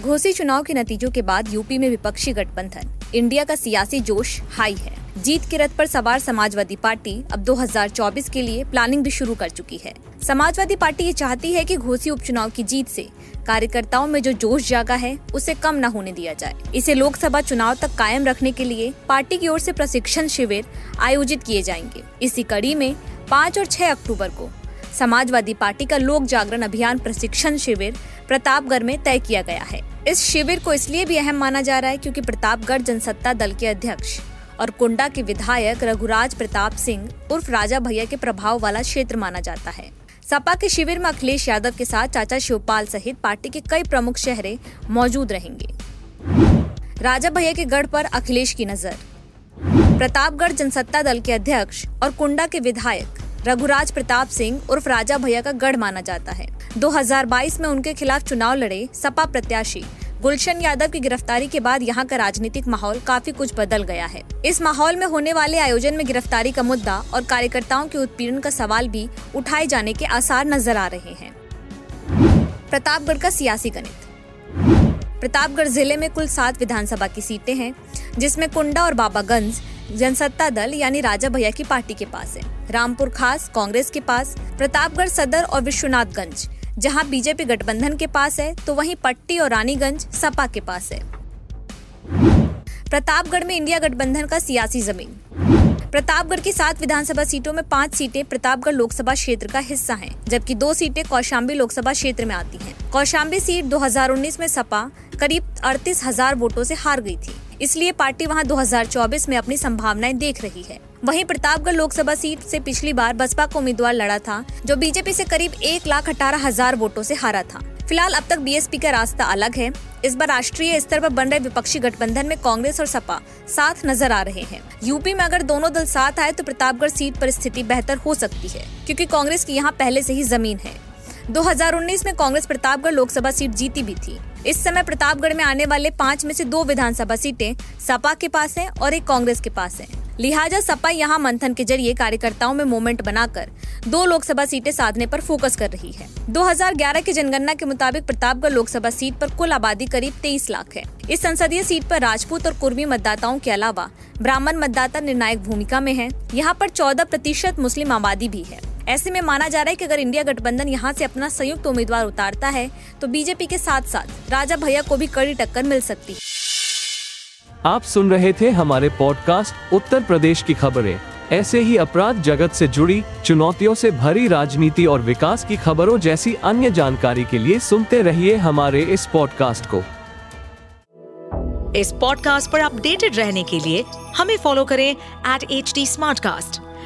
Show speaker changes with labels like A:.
A: घोसी चुनाव के नतीजों के बाद यूपी में विपक्षी गठबंधन। इंडिया का सियासी जोश हाई है। जीत के रथ पर सवार समाजवादी पार्टी अब 2024 के लिए प्लानिंग भी शुरू कर चुकी है। समाजवादी पार्टी ये चाहती है कि घोसी उपचुनाव की जीत से कार्यकर्ताओं में जो जोश जागा है, उसे कम न होने दिया जाए। इसे लोकसभा चुनाव तक कायम रखने के लिए पार्टी की ओर से प्रशिक्षण शिविर आयोजित किए जाएँगे। इसी कड़ी में पाँच और छह अक्टूबर को समाजवादी पार्टी का लोक जागरण अभियान प्रशिक्षण शिविर प्रतापगढ़ में तय किया गया है। इस शिविर को इसलिए भी अहम माना जा रहा है क्योंकि प्रतापगढ़ जनसत्ता दल के अध्यक्ष और कुंडा के विधायक रघुराज प्रताप सिंह उर्फ़ राजा भैया के प्रभाव वाला क्षेत्र माना जाता है। सपा के शिविर में अखिलेश यादव के साथ चाचा शिवपाल सहित पार्टी के कई प्रमुख चेहरे मौजूद रहेंगे। राजा भैया के गढ़ पर अखिलेश की नज़र। प्रतापगढ़ जनसत्ता दल के अध्यक्ष और कुंडा के विधायक रघुराज प्रताप सिंह उर्फ़ राजा भैया का गढ़ माना जाता है। 2022 में उनके खिलाफ चुनाव लड़े सपा प्रत्याशी गुलशन यादव की गिरफ्तारी के बाद यहाँ का राजनीतिक माहौल काफ़ी कुछ बदल गया है। इस माहौल में होने वाले आयोजन में गिरफ्तारी का मुद्दा और कार्यकर्ताओं के उत्पीड़न का सवाल भी उठाए जाने के आसार नज़र आ रहे हैं। प्रतापगढ़ का सियासी गणित। प्रतापगढ़ ज़िले में कुल सात विधानसभा की सीटें हैं, जिसमें कुंडा और बाबागंज जनसत्ता दल यानी राजा भैया की पार्टी के पास है। रामपुर खास कांग्रेस के पास प्रतापगढ़ सदर और विश्वनाथगंज। जहाँ बीजेपी गठबंधन के पास है तो वहीं पट्टी और रानीगंज सपा के पास है। प्रतापगढ़ में इंडिया गठबंधन का सियासी ज़मीन। प्रतापगढ़ की सात विधानसभा सीटों में पाँच सीटें प्रतापगढ़ लोकसभा क्षेत्र का हिस्सा हैं, जबकि दो सीटें कौशाम्बी लोकसभा क्षेत्र में आती हैं। कौशाम्बी सीट 2019 में सपा करीब अड़तीस हज़ार वोटों से हार गई थी। इसलिए पार्टी वहाँ 2024 में अपनी संभावनाएँ देख रही है। वहीं प्रतापगढ़ लोकसभा सीट से पिछली बार बसपा को उम्मीदवार लड़ा था, जो बीजेपी से करीब एक लाख अठारह हज़ार वोटों से हारा था। फ़िलहाल अब तक बीएसपी का रास्ता अलग है। इस बार राष्ट्रीय स्तर पर बन रहे विपक्षी गठबंधन में कांग्रेस और सपा साथ नज़र आ रहे हैं। यूपी में अगर दोनों दल साथ आए तो प्रतापगढ़ सीट पर स्थिति बेहतर हो सकती है, क्योंकि कांग्रेस की यहाँ पहले से ही ज़मीन है। 2019 में कांग्रेस प्रतापगढ़ लोकसभा सीट जीती भी थी। इस समय प्रतापगढ़ में आने वाले पाँच में से दो विधानसभा सीटें सपा के पास हैं और एक कांग्रेस के पास है। लिहाजा सपा यहाँ मंथन के ज़रिए कार्यकर्ताओं में मोमेंट बनाकर दो लोकसभा सीटें साधने पर फोकस कर रही है। 2011 की जनगणना के मुताबिक प्रतापगढ़ लोकसभा सीट पर कुल आबादी करीब 23 लाख है। इस संसदीय सीट पर राजपूत और कुर्मी मतदाताओं के अलावा ब्राह्मण मतदाता निर्णायक भूमिका में है। यहाँ पर 14 प्रतिशत मुस्लिम आबादी भी है। ऐसे में माना जा रहा है कि अगर इंडिया गठबंधन यहाँ से अपना संयुक्त उम्मीदवार उतारता है तो बीजेपी के साथ साथ राजा भैया को भी कड़ी टक्कर मिल सकती।
B: आप सुन रहे थे हमारे पॉडकास्ट उत्तर प्रदेश की खबरें। ऐसे ही अपराध जगत से जुड़ी चुनौतियों से भरी राजनीति और विकास की खबरों जैसी अन्य जानकारी के लिए सुनते रहिए हमारे इस पॉडकास्ट को।
C: इस पॉडकास्ट पर अपडेटेड रहने के लिए हमें फॉलो करें एट एच डी